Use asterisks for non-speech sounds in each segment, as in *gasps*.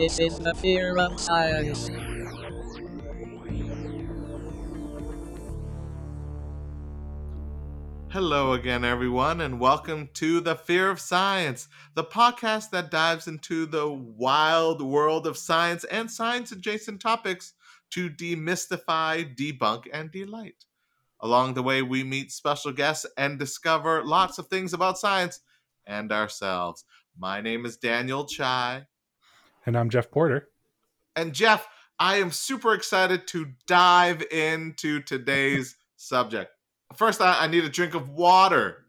This is the fear of science. Hello again, everyone, and welcome to The Fear of Science, the podcast that dives into the wild world of science and science adjacent topics to demystify, debunk, and delight. Along the way, we meet special guests and discover lots of things about science and ourselves. My name is Daniel Chai. And I'm Jeff Porter. And Jeff, I am super excited to dive into today's *laughs* subject. First, I, I, need a drink of water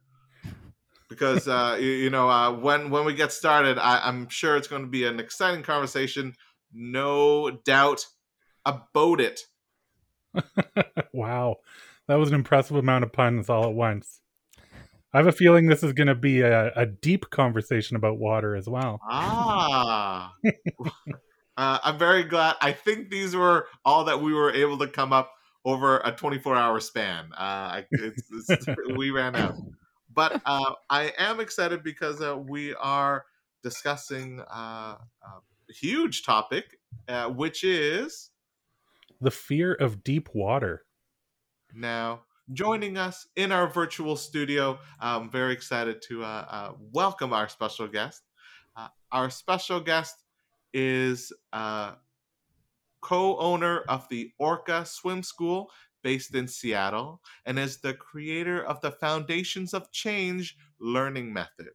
because uh, you, you, know uh, when when we get started, I, I'm sure it's going to be an exciting conversation. No doubt about it. *laughs* wow, that was an impressive amount of puns all at once. I have a feeling this is going to be a, a, deep conversation about water as well. Ah, *laughs* uh, I'm very glad. I think these were all that we were able to come up over a 24 hour span. Uh, it's, it's, we ran out, but uh, I am excited because uh, we are discussing uh, a huge topic, uh, which is the fear of deep water. Now, joining us in our virtual studio. I'm very excited to uh, uh, welcome our special guest. Uh, our special guest is uh, co owner of the Orca Swim School based in Seattle and is the creator of the Foundations of Change learning method.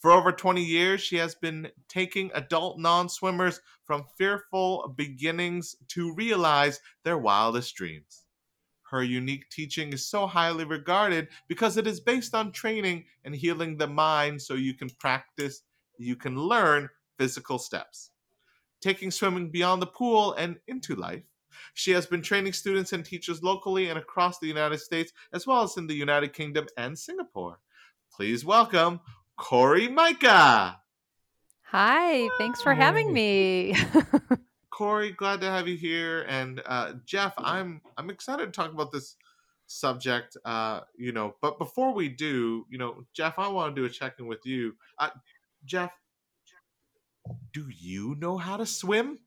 For over 20 years, she has been taking adult non swimmers from fearful beginnings to realize their wildest dreams. Her unique teaching is so highly regarded because it is based on training and healing the mind so you can practice, you can learn physical steps. Taking swimming beyond the pool and into life, she has been training students and teachers locally and across the United States, as well as in the United Kingdom and Singapore. Please welcome Cori Myka. Hi, thanks for having me. *laughs* Cori, glad to have you here. And uh, Jeff, I'm I'm excited to talk about this subject. Uh, you know, but before we do, you know, Jeff, I want to do a check-in with you. Uh, Jeff, do you know how to swim?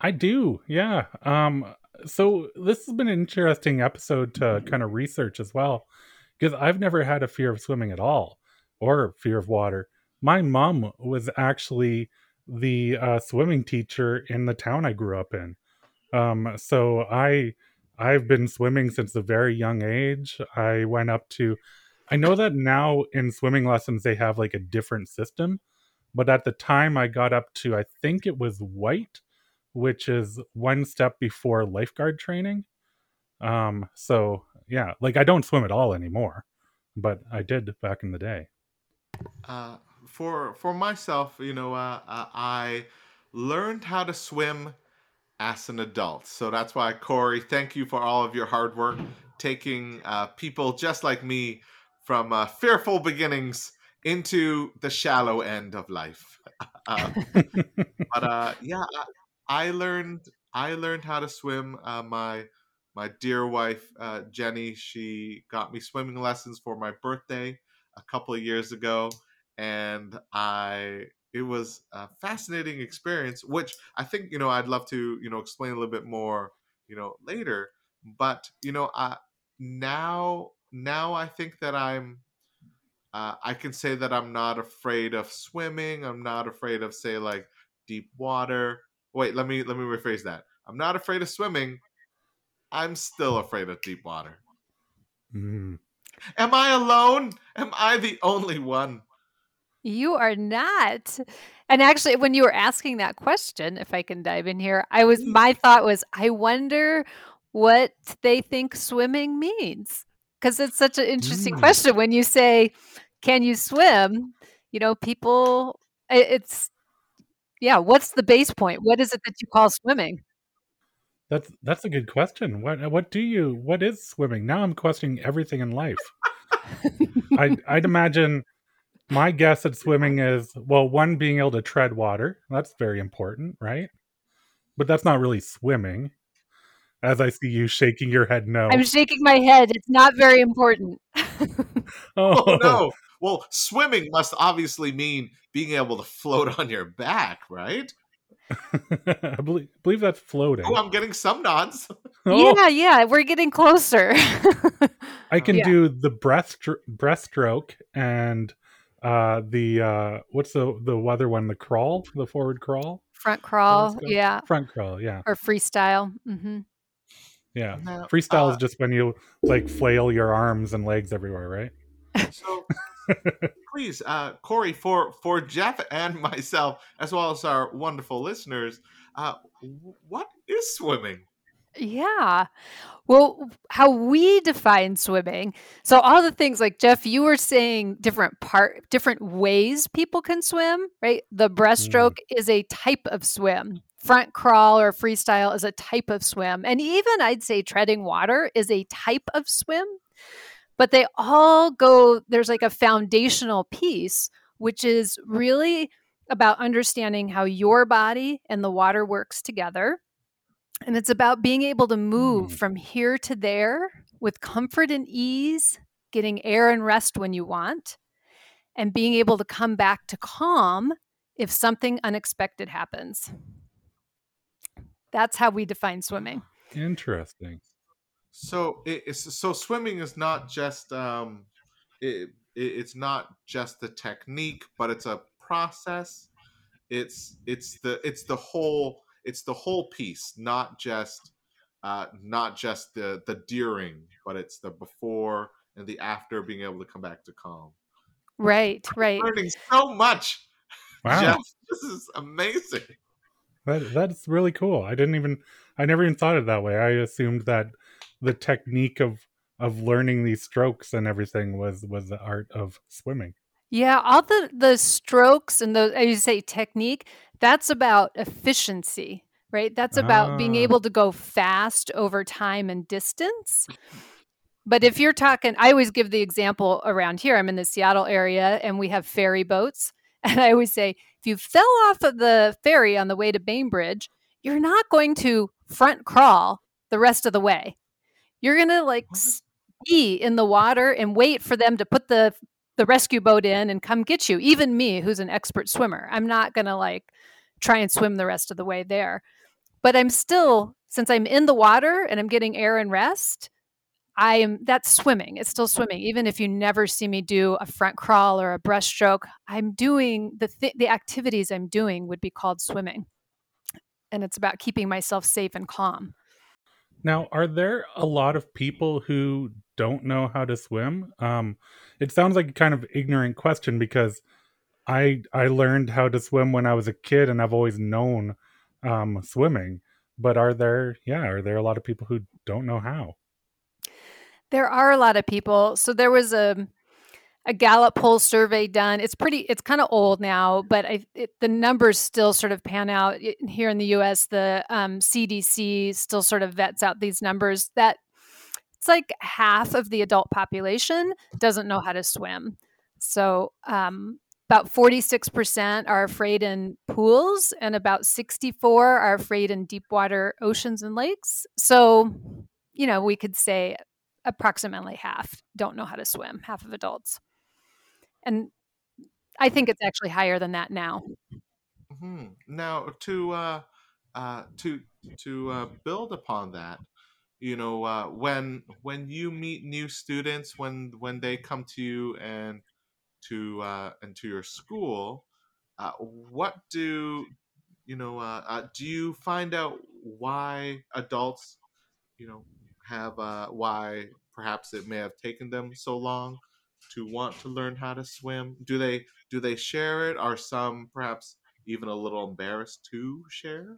I do, yeah. Um, so this has been an interesting episode to kind of research as well, because I've never had a fear of swimming at all or fear of water. My mom was actually the uh, swimming teacher in the town I grew up in. Um, so I I've been swimming since a very young age. I went up to I know that now in swimming lessons they have like a different system, but at the time I got up to I think it was white, which is one step before lifeguard training. Um, so yeah, like I don't swim at all anymore, but I did back in the day. Uh, for for myself, you know, uh, uh, I learned how to swim as an adult. So that's why, Cori, thank you for all of your hard work, taking uh, people just like me from uh, fearful beginnings into the shallow end of life. *laughs* uh, but uh, yeah, I, learned I learned how to swim. My my dear wife Jenny, she got me swimming lessons for my birthday a couple of years ago, and I it was a fascinating experience, which I think you know I'd love to you know explain a little bit more you know later. But you know, I now now I think that I'm uh, I can say that I'm not afraid of swimming. I'm not afraid of say like deep water. Wait, let me let me rephrase that. I'm not afraid of swimming. I'm still afraid of deep water. Mm. Am I alone? Am I the only one? You are not. And actually, when you were asking that question, if I can dive in here, I was my thought was, I wonder what they think swimming means. Because it's such an interesting mm. question when you say, Can you swim? You know, people it's yeah, what's the base point? What is it that you call swimming? That's that's a good question. What what do you what is swimming? Now I'm questioning everything in life. *laughs* I I'd imagine my guess at swimming is well, one being able to tread water. That's very important, right? But that's not really swimming. As I see you shaking your head, no. I'm shaking my head. It's not very important. *laughs* oh. oh no. Well, swimming must obviously mean being able to float on your back, right? *laughs* I believe, believe that's floating. Oh, I'm getting some nods. *laughs* Oh, Yeah, yeah, we're getting closer. I can Yeah. do the breast breaststroke and uh the uh what's the the other one? The crawl? The forward crawl? Front crawl, yeah, front crawl yeah. Or freestyle. mm-hmm. yeah. Now, freestyle uh, is just when you like flail your arms and legs everywhere right? So, *laughs* please, uh, Cori, for for Jeff and *laughs* myself, as well as our wonderful listeners, uh, what is swimming? Yeah. Well, how we define swimming. So all the things like Jeff, you were saying different part different ways people can swim, right? The mm-hmm. breaststroke is a type of swim. Front crawl or freestyle is a type of swim. And even I'd say treading water is a type of swim. But they all go there's like a foundational piece which is really about understanding how your body and the water works together. And it's about being able to move Hmm. from here to there with comfort and ease, getting air and rest when you want, and being able to come back to calm if something unexpected happens. That's how we define swimming. interesting So, it's so swimming is not just um, it, it, it's not just the technique, but it's a process. It's it's the it's the whole it's the whole piece, not just uh, not just the the during, but it's the before and the after being able to come back to calm. Right, right. Learning so much, *laughs* wow Jeff. This is amazing. that, that's really cool i didn't even i never even thought of it that way i assumed that the technique of of learning these strokes and everything was was the art of swimming Yeah, all the the strokes and those as you say technique, that's about efficiency, right? That's about being Ah. able to go fast over time and distance. But if you're talking, I always give the example around here. I'm in the Seattle area and we have ferry boats. *laughs* And I always say, if you fell off of the ferry on the way to Bainbridge, you're not going to front crawl the rest of the way. You're going to like be in the water and wait for them to put the the rescue boat in and come get you. Even me, who's an expert swimmer, I'm not going to like try and swim the rest of the way there. But I'm still, since I'm in the water and I'm getting air and rest, I am that's swimming. It's still swimming. Even if you never see me do a front crawl or a breaststroke, I'm doing the th- the activities I'm doing would be called swimming. And it's about keeping myself safe and calm. Now, are there a lot of people who don't know how to swim? Um, it sounds like a kind of ignorant question because I I learned how to swim when I was a kid, and I've always known um, swimming. But are there, yeah, are there a lot of people who don't know how? There are a lot of people. So there was a a Gallup poll survey done. It's pretty. It's kind of old now, but I, it, the numbers still sort of pan out here in the U.S. The um, CDC still sort of vets out these numbers that it's like half of the adult population doesn't know how to swim. So um, about forty six percent are afraid in pools, and about sixty four are afraid in deep water oceans and lakes. So you know we could say approximately half don't know how to swim, half of adults. And I think it's actually higher than that now. hmm Now, to uh, uh, to to uh, build upon that, you know, uh, when when you meet new students, when when they come to you and to uh, and to your school, uh, what do you know? Uh, uh, do you find out why adults, you know, have uh, why perhaps it may have taken them so long to want to learn how to swim? Do they do they share it? Are some perhaps even a little embarrassed to share?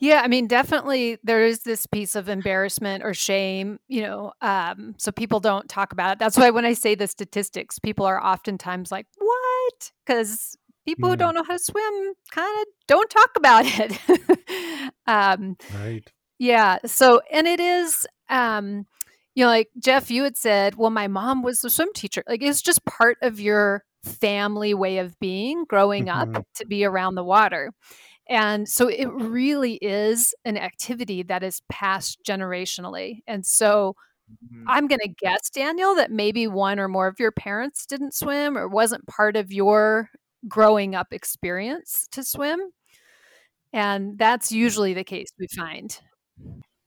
Yeah, I mean, definitely there is this piece of embarrassment or shame, you know, um, so people don't talk about it. That's why when I say the statistics, people are oftentimes like, what? Because people who Mm. don't know how to swim kind of don't talk about it. *laughs* um, Right. Yeah. So, and it is, um, you know, like Jeff, you had said, well, my mom was the swim teacher. Like it's just part of your family way of being growing up to be around the water. And so it really is an activity that is passed generationally. And so Mhm. I'm going to guess, Daniel, that maybe one or more of your parents didn't swim or wasn't part of your growing up experience to swim. And that's usually the case we find.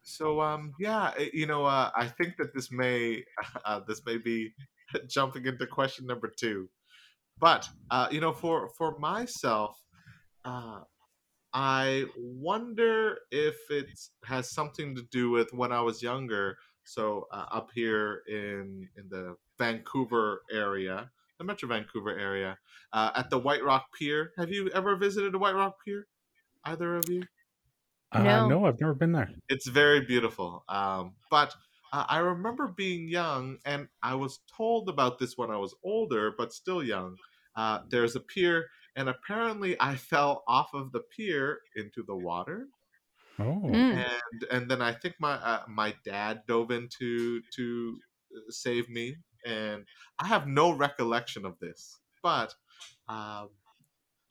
So um yeah, eh, you know, uh, I think that this may *laughs* uh, this may be *laughs* jumping into question number two, but uh, you know, for for myself, uh, I wonder if it has something to do with when I was younger. So uh, up here in in the Vancouver area, the Metro Vancouver area, uh, at the White Rock Pier. Have you ever visited the White Rock Pier? Either of you? Uh, No. no, I've never been there. It's very beautiful. Um, but uh, I remember being young, and I was told about this when I was older, but still young. Uh, there's a pier, and apparently I fell off of the pier into the water, Oh, Mm. and and then I think my uh, my dad dove in to to uh, save me, and I have no recollection of this, but. Um,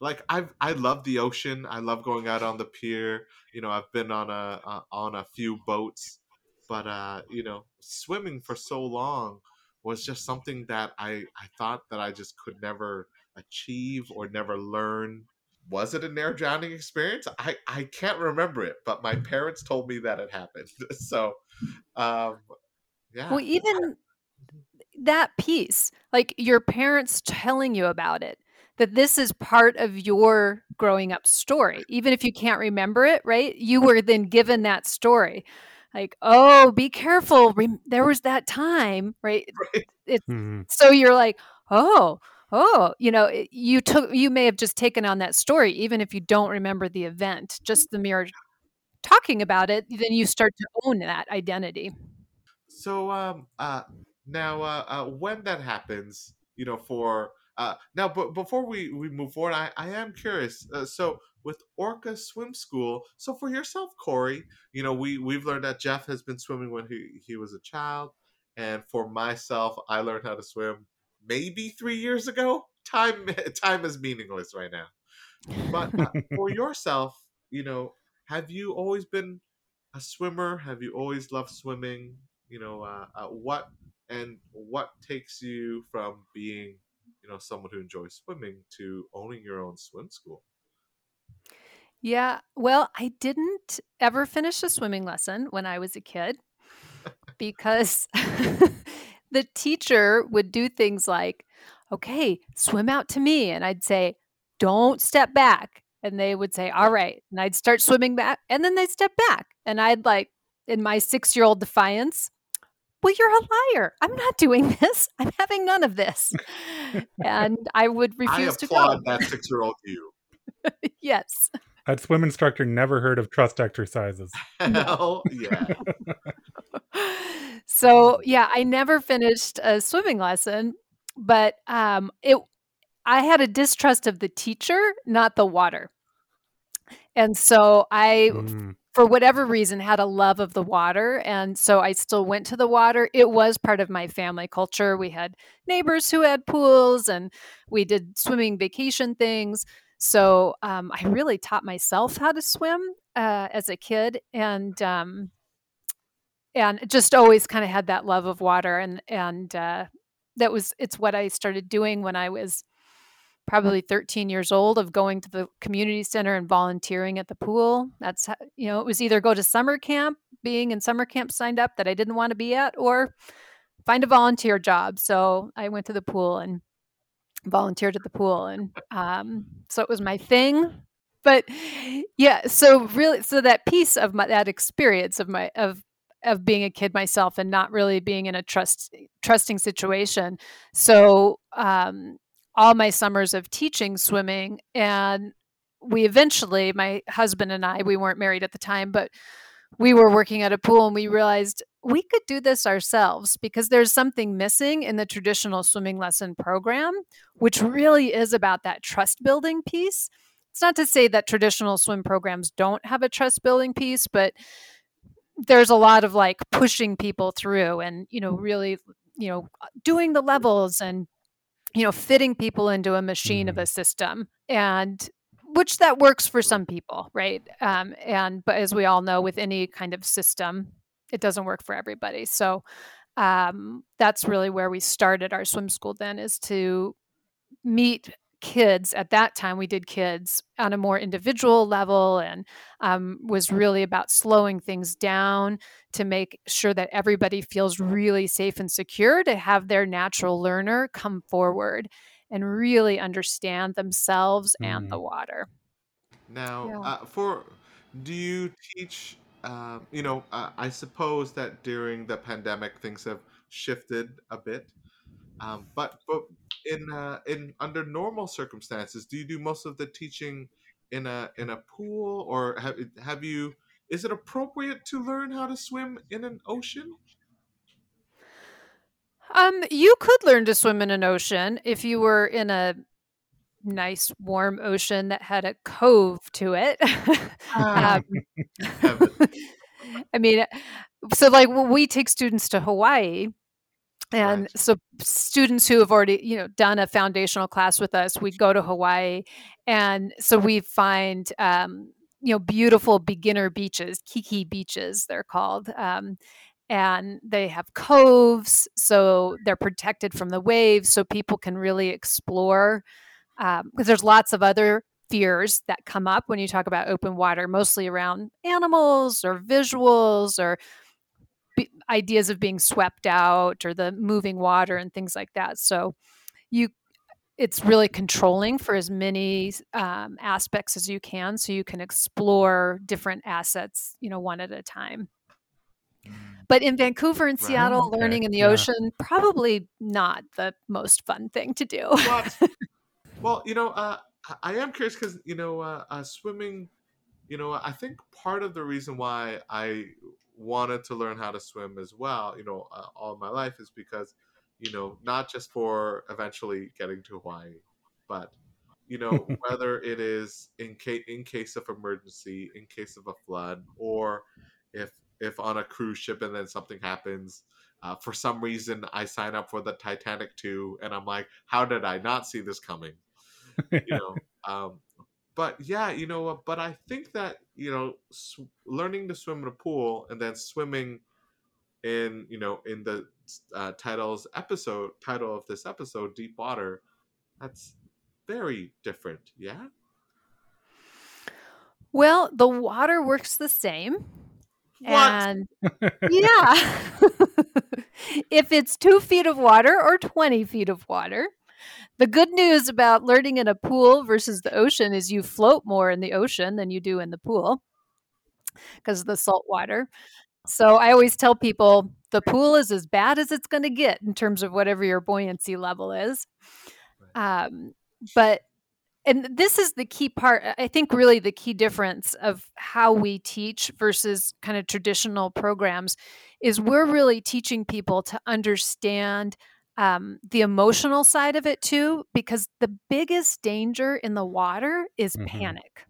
like I I love the ocean. I love going out on the pier. You know, I've been on a uh, on a few boats, but uh, you know, swimming for so long was just something that I I thought that I just could never achieve or never learn. Was it a near drowning experience? I I can't remember it, but my parents told me that it happened. *laughs* So, um, yeah, Well, even that piece, like your parents telling you about it, that this is part of your growing up story, even if you can't remember it, right? You were then given that story. Like, oh, be careful. Rem- there was that time, right? *laughs* right. Mhm. So you're like, oh, oh, you know, you took, you may have just taken on that story, even if you don't remember the event, just the mere talking about it, then you start to own that identity. So um uh now uh, uh when that happens, you know, for uh now but before we we move forward, I I am curious. Uh, so with Orca Swim School, so for yourself, Cori, you know, we we've learned that Jeff has been swimming when he he was a child, and for myself, I learned how to swim maybe three years ago. Time *laughs* time is meaningless right now. But uh, for *laughs* yourself, you know, have you always been a swimmer? Have you always loved swimming? You know, uh, uh, what and what takes you from being, you know, someone who enjoys swimming to owning your own swim school? Yeah, well, I didn't ever finish a swimming lesson when I was a kid *laughs* because the teacher would do things like, okay, swim out to me. And I'd say, don't step back. And they would say, all right. And I'd start swimming back. And then they'd step back. And I'd like, in my six year old defiance, well, you're a liar. I'm not doing *laughs* this. I'm having none of this. *laughs* and I would I refuse to go. applaud that six-year-old you. *laughs* yes. that swim instructor never heard of trust exercises. Hell yeah! So yeah, I never finished a swimming lesson, but um, it I had a distrust of the teacher, not the water, and so I, Mm. for whatever reason, had a love of the water, and so I still went to the water. It was part of my family culture. We had neighbors who had pools, and we did swimming vacation things. So um, I really taught myself how to swim uh, as a kid, and um, and just always kind of had that love of water and and uh, that was it's what i started doing when i was probably 13 years old of going to the community center and volunteering at the pool. That's how, you know it was either go to summer camp being in summer camp signed up that i didn't want to be at or find a volunteer job. So i went to the pool and volunteered at the pool and um, so it was my thing. But yeah so really so that piece of my that experience of my of of being a kid myself and not really being in a trust trusting situation. So um all my summers of teaching swimming and we eventually my husband and I we weren't married at the time but we were working at a pool and we realized we could do this ourselves because there's something missing in the traditional swimming lesson program which really is about that trust building piece. It's not to say that traditional swim programs don't have a trust building piece but there's a lot of like pushing people through and you know really you know doing the levels and you know fitting people into a machine of Mhm. a system and which that works for some people right? Um, and but as we all know with any kind of system it doesn't work for everybody. So um, that's really where we started our swim school then is to meet kids at that time we did kids on a more individual level and um, was really about slowing things down to make sure that everybody feels really safe and secure to have their natural learner come forward and really understand themselves mm. and the mm. water now yeah. uh, for do you teach uh, you know uh, i suppose that during the pandemic things have shifted a bit um, but but in uh, in under normal circumstances, do you do most of the teaching in a in a pool, or have have you? Is it appropriate to learn how to swim in an ocean? Um, you could learn to swim in an ocean if you were in a nice warm ocean that had a cove to it. *laughs* um, *laughs* *laughs* I mean, so like we take students to Hawaii and right. so students who have already you know done a foundational class with us we go to hawaii and so we find um, you know beautiful beginner beaches keiki beaches they're called um, and they have coves so they're protected from the waves so people can really explore because um, there's lots of other fears that come up when you talk about open water mostly around animals or visuals or ideas of being swept out or the moving water and things like that. So you it's really controlling for as many um, aspects as you can so you can explore different assets you know one at a time mm. but in vancouver and seattle okay. learning in the yeah. ocean probably not the most fun thing to do well, *laughs* well you know uh, i am curious because you know uh, uh, swimming you know i think part of the reason why i wanted to learn how to swim as well, you know, uh, all my life is because, you know, not just for eventually getting to Hawaii, but you know, *laughs* whether it is in case in case of emergency, in case of a flood, or if if on a cruise ship and then something happens, uh, for some reason I sign up for the Titanic 2 and I'm like, how did I not see this coming? *laughs* you know, um, but yeah, you know, but I think that you know, sw- learning to swim in a pool and then swimming in you know in the uh, title's episode title of this episode, deep water, that's very different. Yeah. Well, the water works the same. What? And yeah. *laughs* if it's two feet of water or 20 feet of water, the good news about learning in a pool versus the ocean is you float more in the ocean than you do in the pool because of the salt water. So I always tell people the pool is as bad as it's going to get in terms of whatever your buoyancy level is. Um, but and this is the key part i think really the key difference of how we teach versus kind of traditional programs is we're really teaching people to understand um, the emotional side of it too, because the biggest danger in the water is mm-hmm. panic.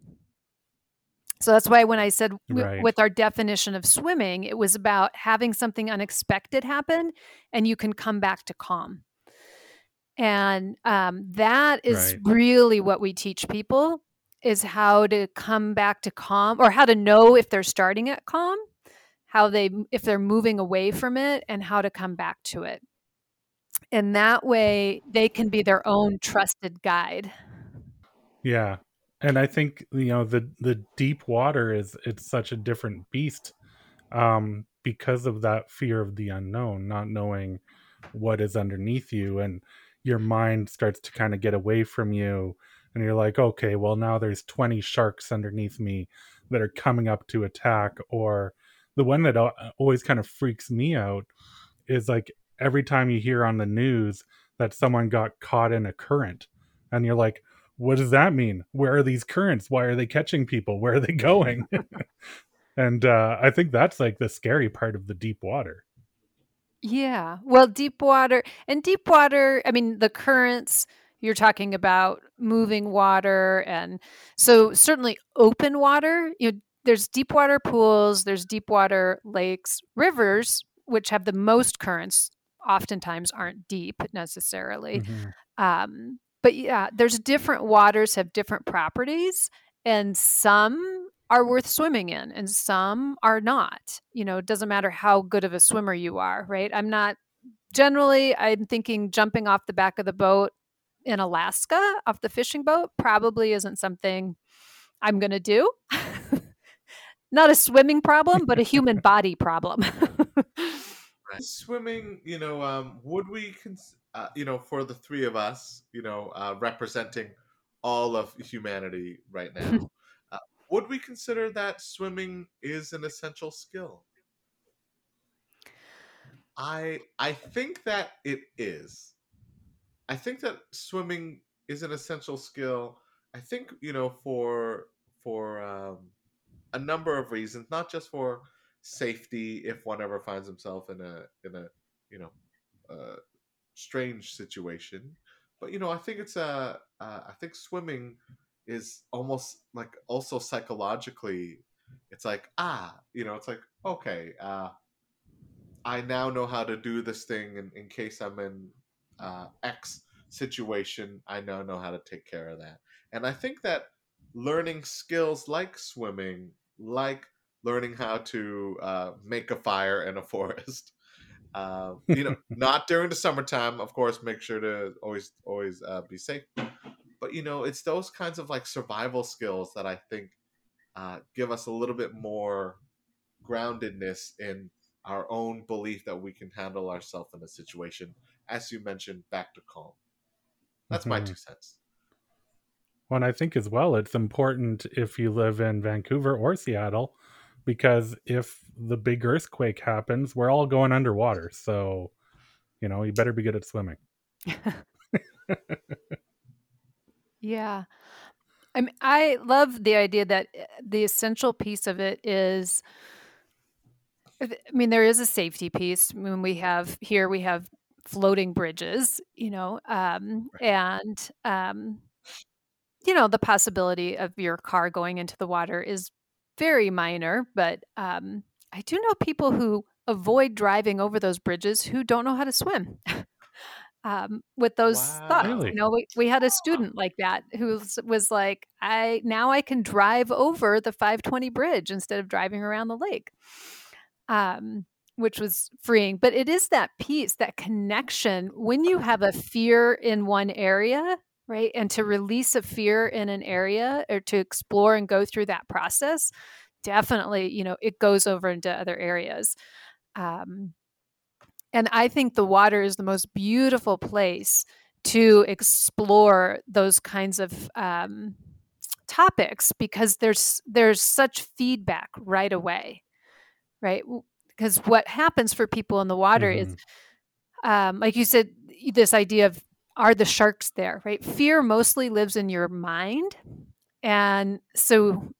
So that's why when I said right. with our definition of swimming, it was about having something unexpected happen and you can come back to calm. And um, that is right. really what we teach people is how to come back to calm or how to know if they're starting at calm, how they if they're moving away from it and how to come back to it and that way they can be their own trusted guide. Yeah and i think you know the the deep water is it's such a different beast um because of that fear of the unknown not knowing what is underneath you and your mind starts to kind of get away from you and you're like okay well now there's 20 sharks underneath me that are coming up to attack or the one that always kind of freaks me out is like every time you hear on the news that someone got caught in a current and you're like what does that mean? Where are these currents? Why are they catching people? Where are they *laughs* going? And uh, i think that's like the scary part of the deep water. Yeah. Well deep water and deep water i mean the currents you're talking about moving water and so certainly open water you know there's deep water pools there's deep water lakes rivers which have the most currents oftentimes aren't deep necessarily. Mm-hmm. Um, but yeah, there's different waters have different properties, and some are worth swimming in and some are not. You know, it doesn't matter how good of a swimmer you are, right? I'm not generally, I'm thinking jumping off the back of the boat in Alaska off the fishing boat probably isn't something I'm going to do. *laughs* Not a swimming problem, but a human *laughs* body problem. *laughs* Swimming, you know, um, would we, cons- uh, you know, for the three of us, you know, uh, representing all of humanity right now, *laughs* uh, would we consider that swimming is an essential skill? I I think that it is. I think that swimming is an essential skill. I think you know for for um, a number of reasons, not just for safety if one ever finds himself in a in a you know a strange situation, but you know I think it's a uh, I think swimming is almost like also psychologically it's like ah you know it's like okay uh I now know how to do this thing in, in case I'm in uh, X situation. I now know how to take care of that. And I think that learning skills like swimming, like learning how to uh, make a fire in a forest, *laughs* uh, you know, not during the summertime, of course, make sure to always, always uh, be safe. But, you know, it's those kinds of like survival skills that I think uh, give us a little bit more groundedness in our own belief that we can handle ourselves in a situation. As you mentioned, back to calm. That's my Mhm. two cents. Well, and I think as well, it's important if you live in Vancouver or Seattle, because if the big earthquake happens, we're all going underwater. So, you know, you better be good at swimming. *laughs* Yeah. I mean, I love the idea that uh, the essential piece of it is I mean, there is a safety piece. I mean, we have here, we have floating bridges, you know, um, Right. and um, you know, the possibility of your car going into the water is very minor. But um, I do know people who avoid driving over those bridges who don't know how to swim. *laughs* um, with those thoughts, Really? you know, we, we had a student like that who was, was like, "I now I can drive over the 520 bridge instead of driving around the lake." um, which was freeing. But it is that piece, that connection. When you have a fear in one area, right, and to release a fear in an area or to explore and go through that process, definitely, you know, it goes over into other areas. Um, and I think the water is the most beautiful place to explore those kinds of um, topics because there's there's such feedback right away right? Because what happens for people in the water is, Mhm. um, like you said, this idea of are the sharks there, right? Fear mostly lives in your mind. And so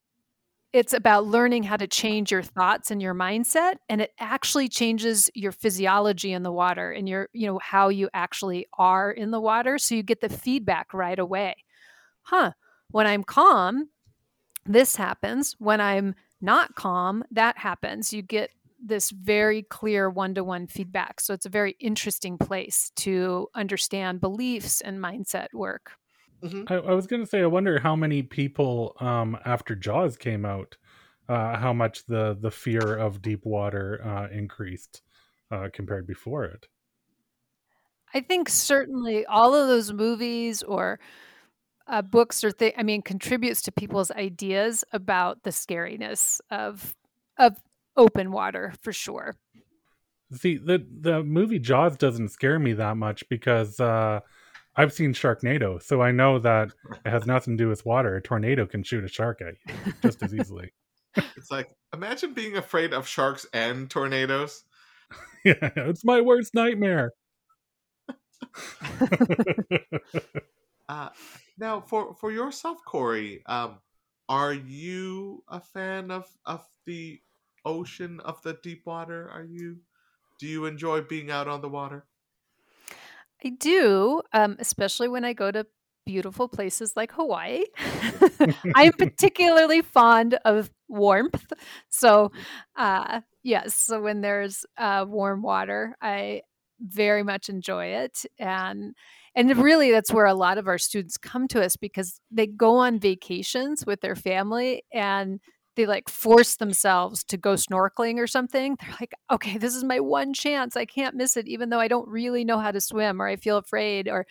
it's about learning how to change your thoughts and your mindset. And it actually changes your physiology in the water and your, you know, how you actually are in the water. So you get the feedback right away. Huh. When I'm calm, this happens. When I'm not calm, that happens. You get this very clear one to one feedback. So it's a very interesting place to understand beliefs and mindset work. I, I was going to say, I wonder how many people um, after Jaws came out, uh, how much the the fear of deep water uh, increased uh, compared before it. I think certainly all of those movies or uh, books or thing, I mean, contributes to people's ideas about the scariness of of open water for sure. See, the the movie Jaws doesn't scare me that much because uh, I've seen Sharknado, so I know that it has nothing to do with water. A tornado can shoot a shark at you just as easily. *laughs* It's like imagine being afraid of sharks and tornadoes. *laughs* yeah, it's my worst nightmare. *laughs* Uh, now, for for yourself, Cori, um, are you a fan of of the ocean of the deep water? Are you? Do you enjoy being out on the water? I do, um, especially when I go to beautiful places like Hawaii. *laughs* I'm particularly *laughs* fond of warmth. So, uh, yes, so when there's uh, warm water, I very much enjoy it. And and really that's where a lot of our students come to us because they go on vacations with their family and they like force themselves to go snorkeling or something. They're like, okay, this is my one chance. I can't miss it, even though I don't really know how to swim or I feel afraid or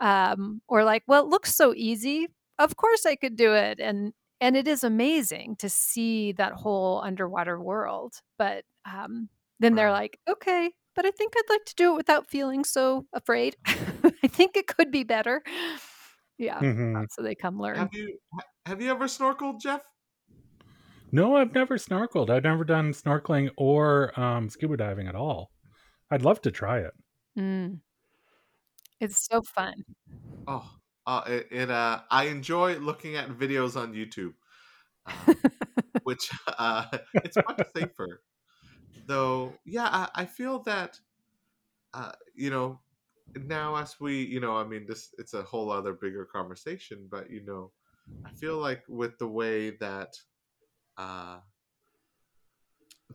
um, or like, well, it looks so easy. Of course, I could do it, and and it is amazing to see that whole underwater world. But um, then they're like, okay, but I think I'd like to do it without feeling so afraid. *laughs* I think it could be better. Yeah, hmm so they come learn. Have you have you ever snorkeled, Jeff? No, I've never snorkeled. I've never done snorkeling or um, scuba diving at all. I'd love to try it. Mm. It's so fun. Oh, uh, it, it uh, I enjoy looking at videos on YouTube, uh, *laughs* which uh, it's much safer. Though, yeah, I, I feel that, uh, you know, now as we, you know, I mean, this it's a whole other bigger conversation, but you know, I feel like with the way that, uh,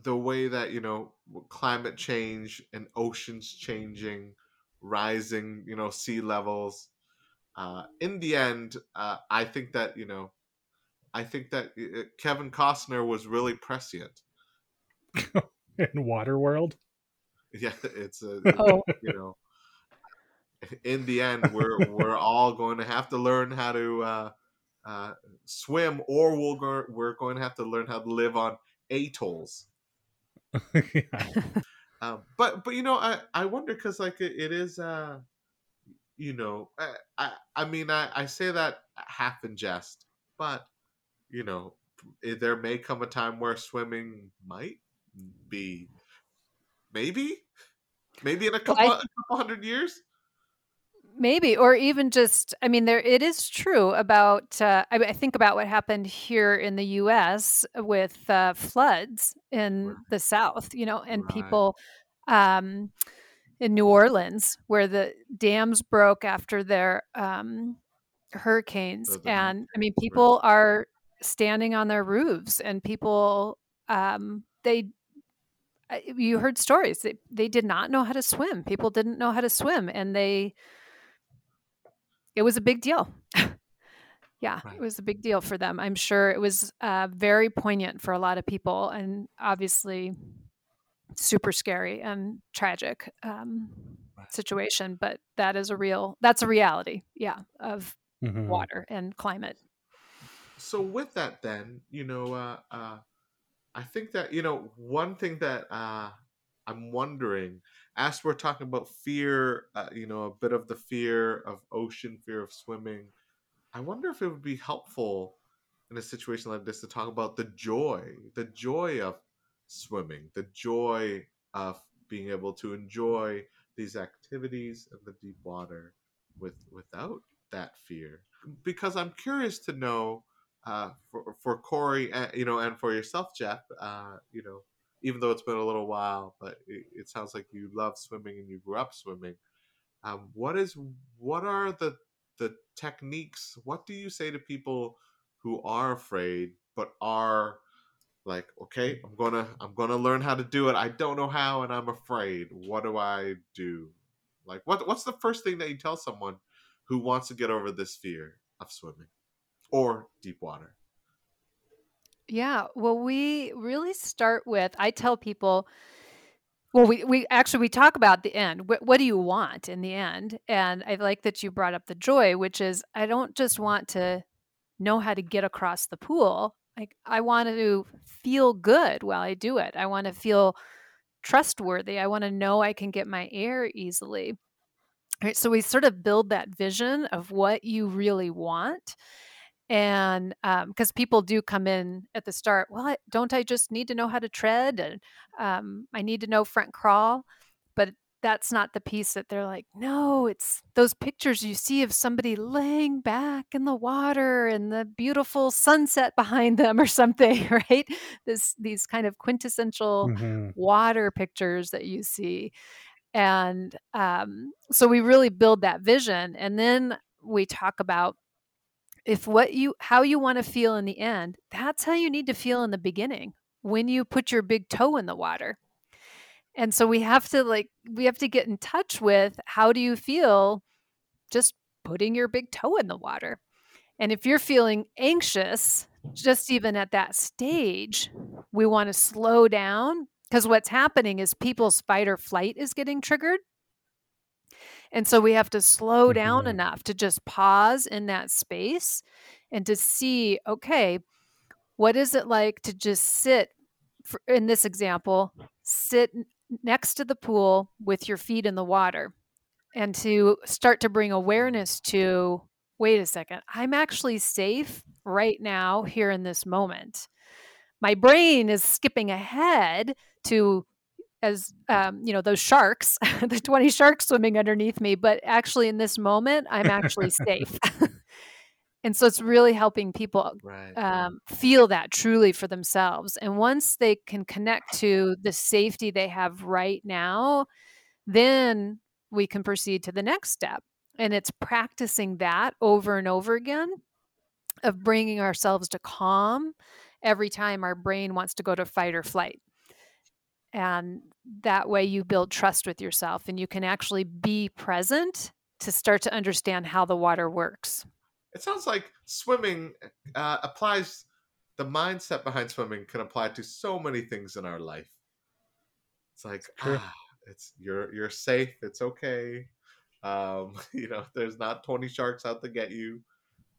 the way that you know climate change and oceans changing, rising, you know, sea levels. Uh, in the end, uh, I think that you know, I think that uh, Kevin Costner was really prescient. *laughs* In Waterworld, Yeah, *laughs* it's a *laughs* Oh, you know, in the end, we're we're all going to have to learn how to uh, uh, swim, or we'll go, we're going to have to learn how to live on atolls. yeah. *laughs* Um, but but you know, I I wonder because like it, it is uh, you know, I I, I mean I, I say that half in jest, but you know, eh, there may come a time where swimming might be maybe maybe in a Well, I a couple hundred years. Maybe, or even just, I mean, there it is true about. Uh, I, I think about what happened here in the U.S. with uh, floods in Right. the South, you know, and Right. people um, in New Orleans where the dams broke after their um, hurricanes, and I mean, right. people are standing on their roofs, and people um, they you heard stories they, they did not know how to swim people didn't know how to swim and they it was a big deal *laughs* yeah Right. it was a big deal for them i'm sure it was uh, very poignant for a lot of people and obviously super scary and tragic um, Right. situation but that is a real that's a reality yeah of Mhm. water and climate so with that then you know uh, uh, i think that you know one thing that uh, i'm wondering as we're talking about fear uh, you know a bit of the fear of ocean fear of swimming i wonder if it would be helpful in a situation like this to talk about the joy the joy of swimming the joy of being able to enjoy these activities in the deep water with without that fear. Because i'm curious to know uh, for for Cori, uh, you know, and for yourself, Jeff, uh, you know, even though it's been a little while, but it, it sounds like you love swimming and you grew up swimming. Um, what is what are the the techniques? What do you say to people who are afraid but are like, okay, I'm gonna I'm gonna learn how to do it. I don't know how, and I'm afraid. What do I do? Like, what what's the first thing that you tell someone who wants to get over this fear of swimming or deep water? Yeah, well, we really start with I tell people, well, we, we actually we talk about the end. What, what do you want in the end? And I like that you brought up the joy, which is I don't just want to know how to get across the pool. Like I want to feel good while I do it. I want to feel trustworthy. I want to know I can get my air easily. Right, so we sort of build that vision of what you really want and because people do come in at the start well don't i just need to know how to tread and um, i need to know front crawl? But that's not the piece that they're like no it's those pictures you see of somebody laying back in the water and the beautiful sunset behind them or something *laughs* right? This these kind of quintessential Mhm. water pictures that you see. And um, so we really build that vision and then we talk about if what you how you want to feel in the end that's how you need to feel in the beginning when you put your big toe in the water. And so we have to like we have to get in touch with how do you feel just putting your big toe in the water? And if you're feeling anxious just even at that stage we want to slow down because what's happening is people's fight or flight is getting triggered And so we have to slow down Mhm. enough to just pause in that space and to see, okay, what is it like to just sit for, in this example, sit next to the pool with your feet in the water and to start to bring awareness to wait a second, I'm actually safe right now here in this moment. My brain is skipping ahead to as um, you know those sharks *laughs* the 20 sharks swimming underneath me but actually in this moment i'm actually *laughs* safe. *laughs* And so it's really helping people Right. um, feel that truly for themselves. And once they can connect to the safety they have right now then we can proceed to the next step. And it's practicing that over and over again of bringing ourselves to calm every time our brain wants to go to fight or flight and that way you build trust with yourself and you can actually be present to start to understand how the water works It sounds like swimming uh, applies. The mindset behind swimming can apply to so many things in our life. It's like ah, it's you're you're safe. It's okay. Um, *laughs* you know, there's not twenty sharks out to get you.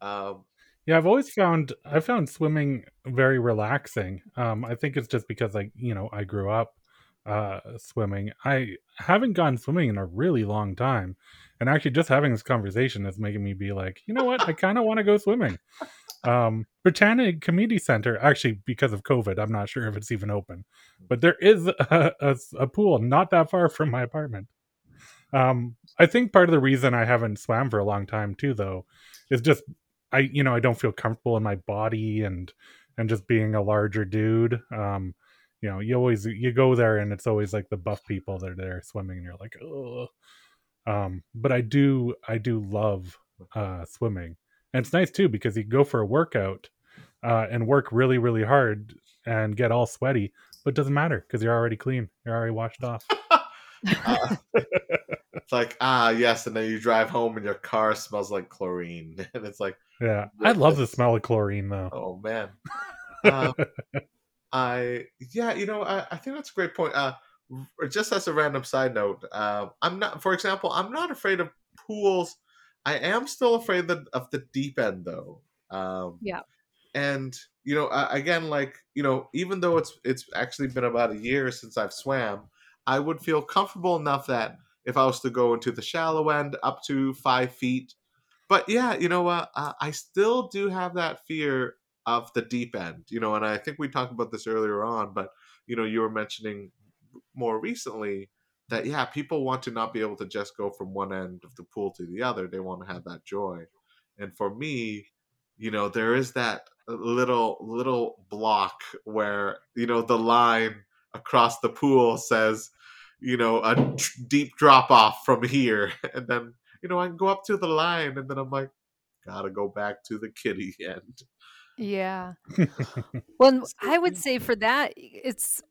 Um, Yeah, I've always found I found swimming very relaxing. Um, I think it's just because I, you know, I grew up uh, swimming. I haven't gone swimming in a really long time, and actually, just having this conversation is making me be like, you know what, I kind of want to go swimming. Um, Britannia Community Center, actually, because of COVID, I'm not sure if it's even open, but there is a, a, a pool not that far from my apartment. Um, I think part of the reason I haven't swam for a long time too, though, is just I you know I don't feel comfortable in my body and and just being a larger dude. Um, you know, you always you go there and it's always like the buff people that are there swimming and you're like, oh. Um, but I do I do love uh swimming. And it's nice too because you go for a workout uh and work really, really hard and get all sweaty, but it doesn't matter because you're already clean. You're already washed *laughs* off. uh, *laughs* it's like ah yes, and then you drive home and your car smells like chlorine, *laughs* and it's like Yeah. I love the smell of chlorine though. oh man. Um, I yeah, you know, I, I think that's a great point. Uh, just as a random side note, uh, I'm not, for example, I'm not afraid of pools. I am still afraid of, of the deep end though. Um, Yeah. And you know, uh, again, like you know, even though it's it's actually been about a year since I've swam, I would feel comfortable enough that if I was to go into the shallow end up to five feet, but yeah, you know what? Uh, I still do have that fear of the deep end, you know, and I think we talked about this earlier on, but you know, you were mentioning more recently that yeah, people want to not be able to just go from one end of the pool to the other. They want to have that joy. And for me, you know, there is that little little block where, you know, the line across the pool says, you know, a deep drop off from here *laughs* and then you know, I can go up to the line and then I'm like, gotta go back to the kiddie *laughs* end. Yeah. *laughs* Well, I would say for that, it's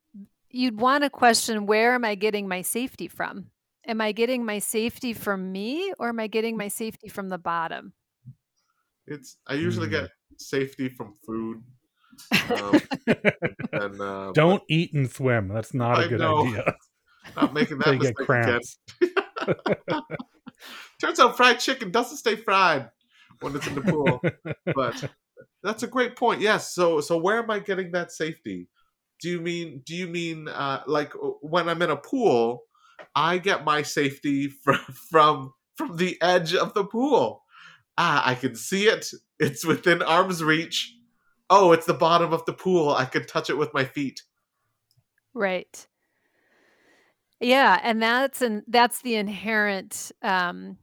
you'd want to question where am I getting my safety from? Am I getting my safety from me or am I getting my safety from the bottom? It's I usually Mm. get safety from food. Um, *laughs* and uh, Don't eat and swim. That's not a I good know. idea. *laughs* not making that They get mistake again. cramps. Turns out fried chicken doesn't stay fried when it's in the pool. but that's a great point. Yes. So so where am I getting that safety? Do you mean do you mean uh, like when I'm in a pool, I get my safety from from from the edge of the pool. Ah, I can see it. It's within arm's reach. Oh, it's the bottom of the pool. I could touch it with my feet. Right. Yeah, and that's and that's the inherent um,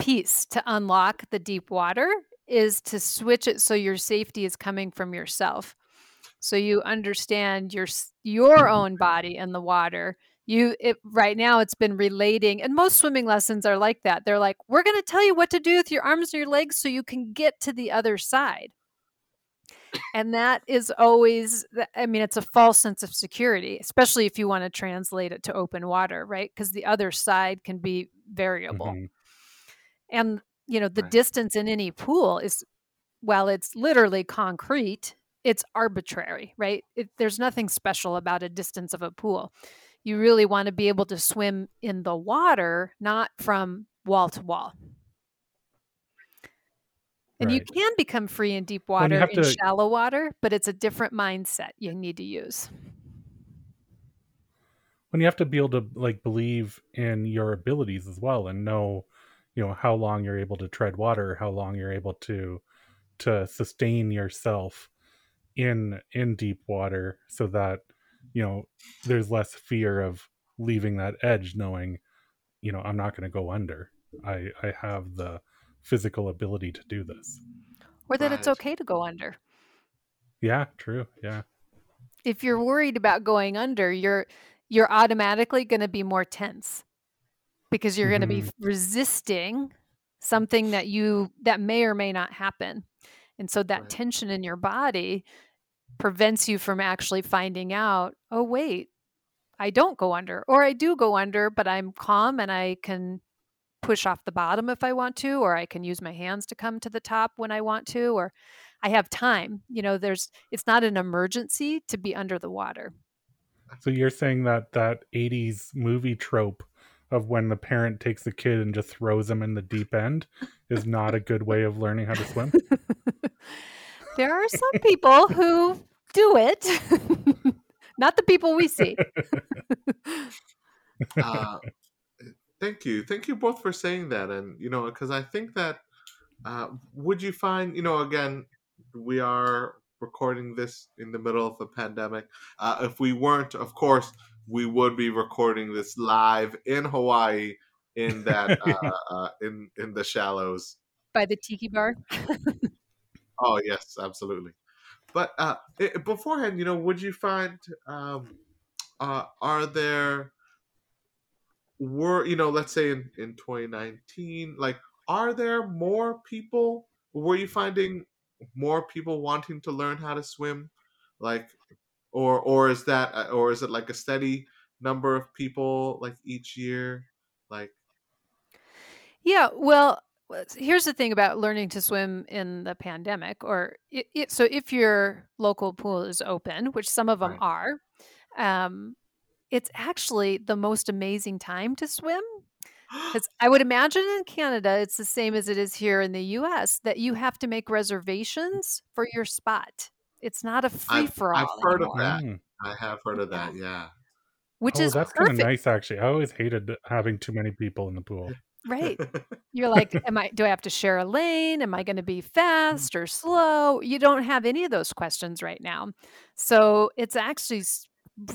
piece to unlock the deep water is to switch it so your safety is coming from yourself. So you understand your your own body and the water. You it right now it's been relating and most swimming lessons are like that. They're like, "We're going to tell you what to do with your arms and your legs so you can get to the other side." And that is always, I mean, it's a false sense of security, especially if you want to translate it to open water, right? Because the other side can be variable. Mhm. And, you know, the Right. distance in any pool is, while it's literally concrete, it's arbitrary, right? It, there's nothing special about a distance of a pool. You really want to be able to swim in the water, not from wall to wall. And you can become free in deep water in to- shallow water, but it's a different mindset you need to use. when you have to be able to like believe in your abilities as well and know you know how long you're able to tread water how long you're able to to sustain yourself in in deep water so that you know there's less fear of leaving that edge knowing you know i'm not going to go under. I i have the physical ability to do this. Or that it's okay to go under. yeah true yeah. If you're worried about going under, you're you're automatically going to be more tense because you're going to be mm-hmm. resisting something that you that may or may not happen. And so that Right. tension in your body prevents you from actually finding out, oh wait, I don't go under or I do go under, but I'm calm and I can push off the bottom if I want to or I can use my hands to come to the top when I want to or I have time. You know, there's it's not an emergency to be under the water. so you're saying that that 80s movie trope of when the parent takes the kid and just throws him in the deep end is not a good way of learning how to swim *laughs* there are some people who do it. *laughs* Not the people we see. *laughs* uh, thank you thank you both for saying that and you know because i think that uh, would you find you know again we are recording this in the middle of a pandemic uh, if we weren't of course we would be recording this live in hawaii in that *laughs* uh, uh, in in the shallows By the tiki bar. *laughs* Oh yes, absolutely. But uh, i beforehand, you know, would you find um, uh, are there were you know, let's say in in 2019, like, are there more people? Were you finding more people wanting to learn how to swim, like, or or is that uh, or is it like a steady number of people like each year, like? Yeah, well, here's the thing about learning to swim in the pandemic, or it, it, so if your local pool is open, which some of them Right. are, um, it's actually the most amazing time to swim. *gasps* Because I would imagine in Canada, it's the same as it is here in the US, that you have to make reservations for your spot. It's not a free for all. I've heard of that. Mm. I have heard of that. Yeah. which oh is that's kind of nice actually i always hated having too many people in the pool *laughs* right? *laughs* You're like, am I? Do I have to share a lane? Am I going to be fast or slow? You don't have any of those questions right now, so it's actually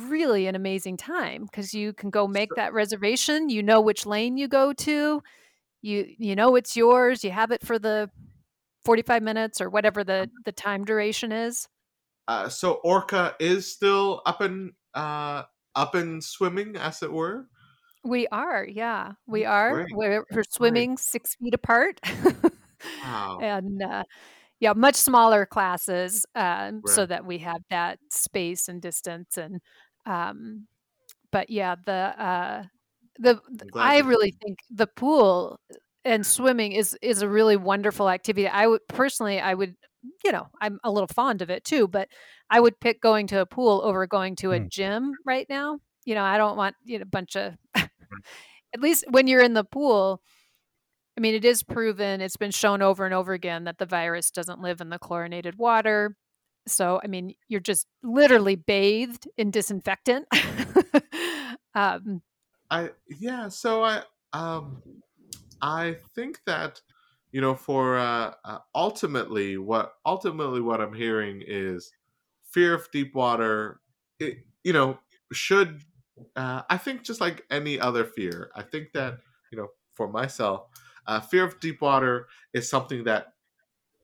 really an amazing time because you can go make that reservation. You know which lane you go to. You you know it's yours. You have it for the 45 minutes or whatever the the time duration is. Uh, so Orca is still up and uh, up and swimming, as it were. We are, yeah, we are. Great, We're, we're swimming six feet apart. *laughs* Wow. and uh, yeah, much smaller classes, um, so that we have that space and distance. And um, but yeah, the uh, the I really think the pool and swimming is is a really wonderful activity. I would personally, I would, you know, I'm a little fond of it too, but I would pick going to a pool over going to a Mm. gym right now. You know, I don't want you know a bunch of. *laughs* at least when you're in the pool, I mean, it is proven, it's been shown over and over again that the virus doesn't live in the chlorinated water. So, I mean, you're just literally bathed in disinfectant. *laughs* um, I yeah. So I um I think that you know for uh, uh, ultimately what ultimately what I'm hearing is fear of deep water. It you know should uh, I think just like any other fear. I think that you know for myself, uh, fear of deep water is something that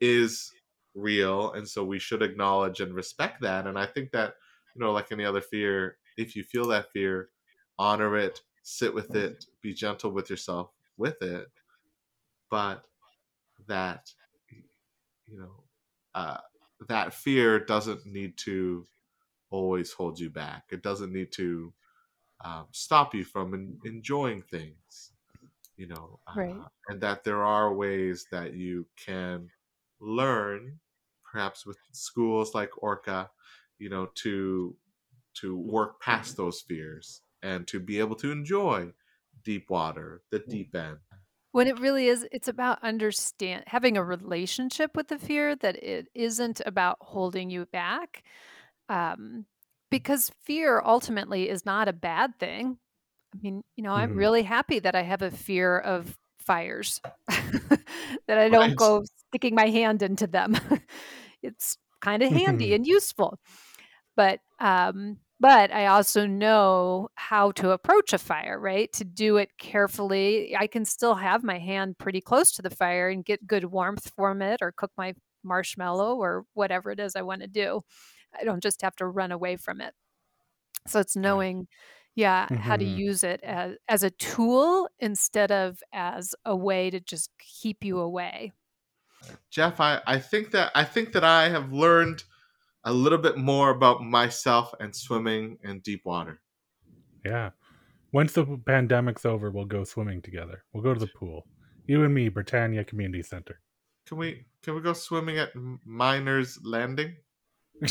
is real, and so we should acknowledge and respect that. And I think that you know like any other fear, if you feel that fear, honor it, sit with it, be gentle with yourself with it, but that you know uh, that fear doesn't need to always hold you back. It doesn't need to um, stop you from en- enjoying things, you know, uh, Right. and that there are ways that you can learn, perhaps with schools like Orca, you know, to to work past those fears and to be able to enjoy deep water, the deep end. When it really is it's about understand having a relationship with the fear that it isn't about holding you back um, because fear ultimately is not a bad thing i mean you know i'm Mhm. really happy that i have a fear of fires *laughs* that i don't Right. go sticking my hand into them *laughs* it's kind of handy Mhm. and useful but um but i also know how to approach a fire right? To do it carefully i can still have my hand pretty close to the fire and get good warmth from it or cook my marshmallow or whatever it is i want to do. I don't just have to run away from it. So it's knowing yeah how to Mhm. use it as, as a tool instead of as a way to just keep you away. Jeff, I, I think that I think that I have learned a little bit more about myself and swimming in deep water. Yeah. Once the pandemic's over, we'll go swimming together. We'll go to the pool. You and me, Britannia Community Center. Can we can we go swimming at Miners Landing? *laughs*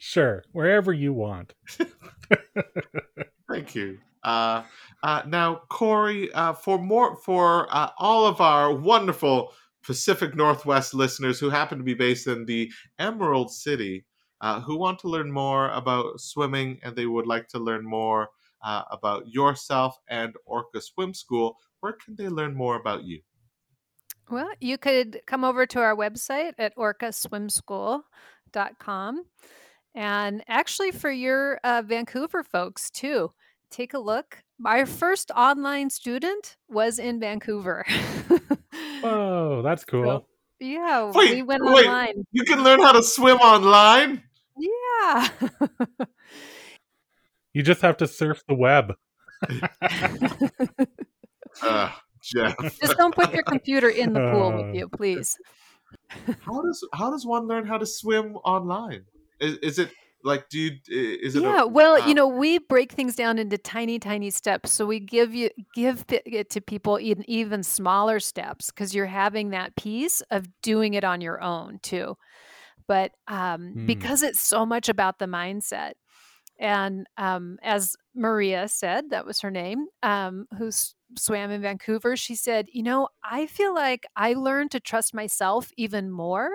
Sure, wherever you want. *laughs* Thank you. Uh, uh, now, Cori, uh, for more for uh, all of our wonderful Pacific Northwest listeners who happen to be based in the Emerald City, uh, who want to learn more about swimming and they would like to learn more uh, about yourself and Orca Swim School, where can they learn more about you? Well, you could come over to our website at orcaswimschool.com. And actually, for your uh, Vancouver folks too, take a look. Our first online student was in Vancouver. Whoa, *laughs* that's cool. yeah, Wait, we went wait. online. You can learn how to swim online. Yeah. *laughs* You just have to surf the web. Uh, *laughs* Jeff, Just don't put your computer in the pool Uh. with you, please. how does how does one learn how to swim online? Is, is it like do you is it? yeah a, well uh, you know we break things down into tiny tiny steps so we give you give it to people in even smaller steps because you're having that piece of doing it on your own too but um, Hmm. because it's so much about the mindset and um, as maria said that was her name um, who s- swam in vancouver she said you know i feel like i learned to trust myself even more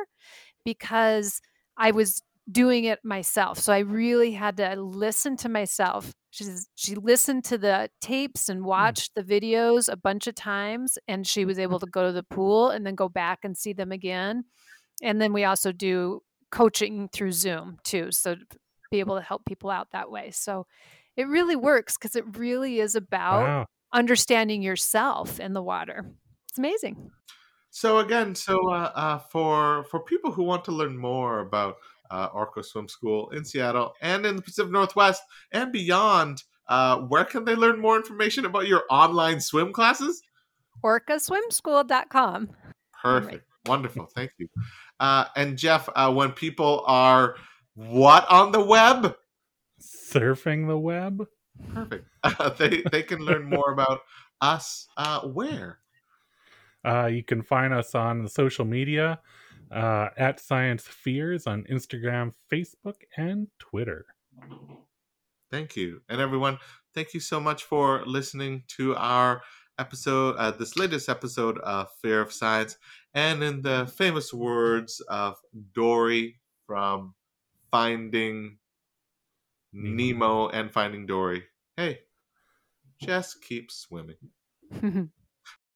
because I was doing it myself. So I really had to listen to myself. She's she listened to the tapes and watched the videos a bunch of times and she was able to go to the pool and then go back and see them again. And then we also do coaching through Zoom too, so to be able to help people out that way. So it really works because it really is about Wow. understanding yourself in the water. It's amazing. So again, so uh, uh, for for people who want to learn more about uh, Orca Swim School in Seattle and in the Pacific Northwest and beyond, uh, where can they learn more information about your online swim classes? Orcaswimschool.com. Perfect, wonderful, thank you. Uh, and Jeff, uh, when people are what on the web? Surfing the web? Perfect. Uh, *laughs* they they can learn more about us. Uh, where? Uh, you can find us on the social media uh, at Science Fears on Instagram, Facebook, and Twitter. Thank you. And everyone, thank you so much for listening to our episode, uh, this latest episode of Fear of Science. And in the famous words of Dory from Finding Nemo. Nemo and Finding Dory, hey, just keep swimming. *laughs*